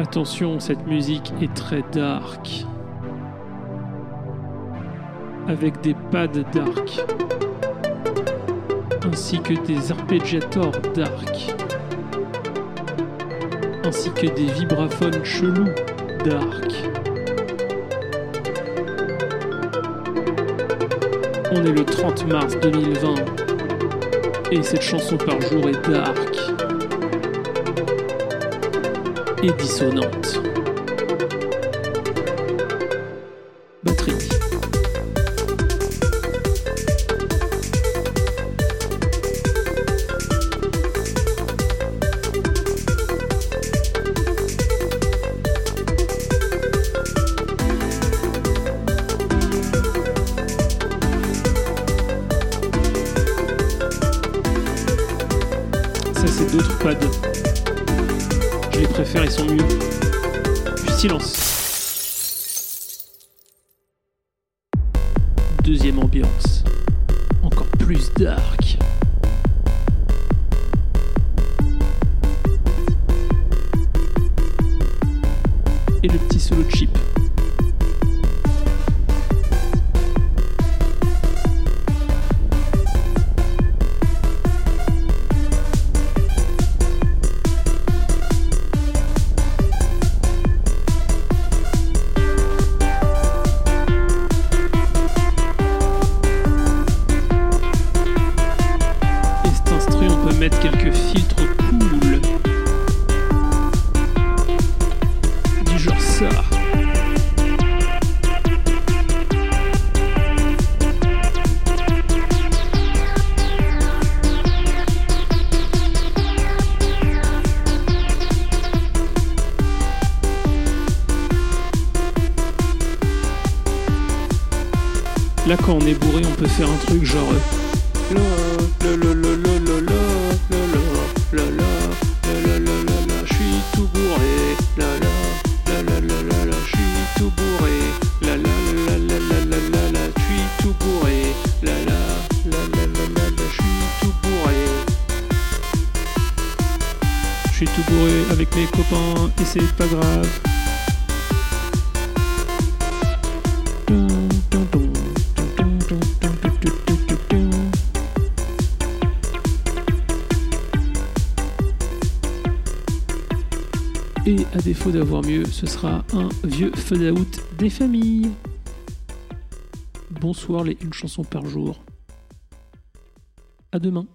Attention, cette musique est très dark. Avec des pads dark. Ainsi que des arpeggiators dark. Ainsi que des vibraphones chelous dark. On est le 30 mars 2020 et cette chanson par jour est dark et dissonante. Batterie. Ça c'est d'autres pads. Les préfère, ils sont mieux. Puis silence. Deuxième ambiance. Encore plus dark. Et le petit solo chip. Mettre quelques filtres cool. Du genre ça. Là, quand on est bourré, on peut faire un truc genre. euh, suis tout bourré avec mes copains et c'est pas grave Et à défaut d'avoir mieux, ce sera un vieux fade out des familles. Bonsoir les une chanson par jour. À demain.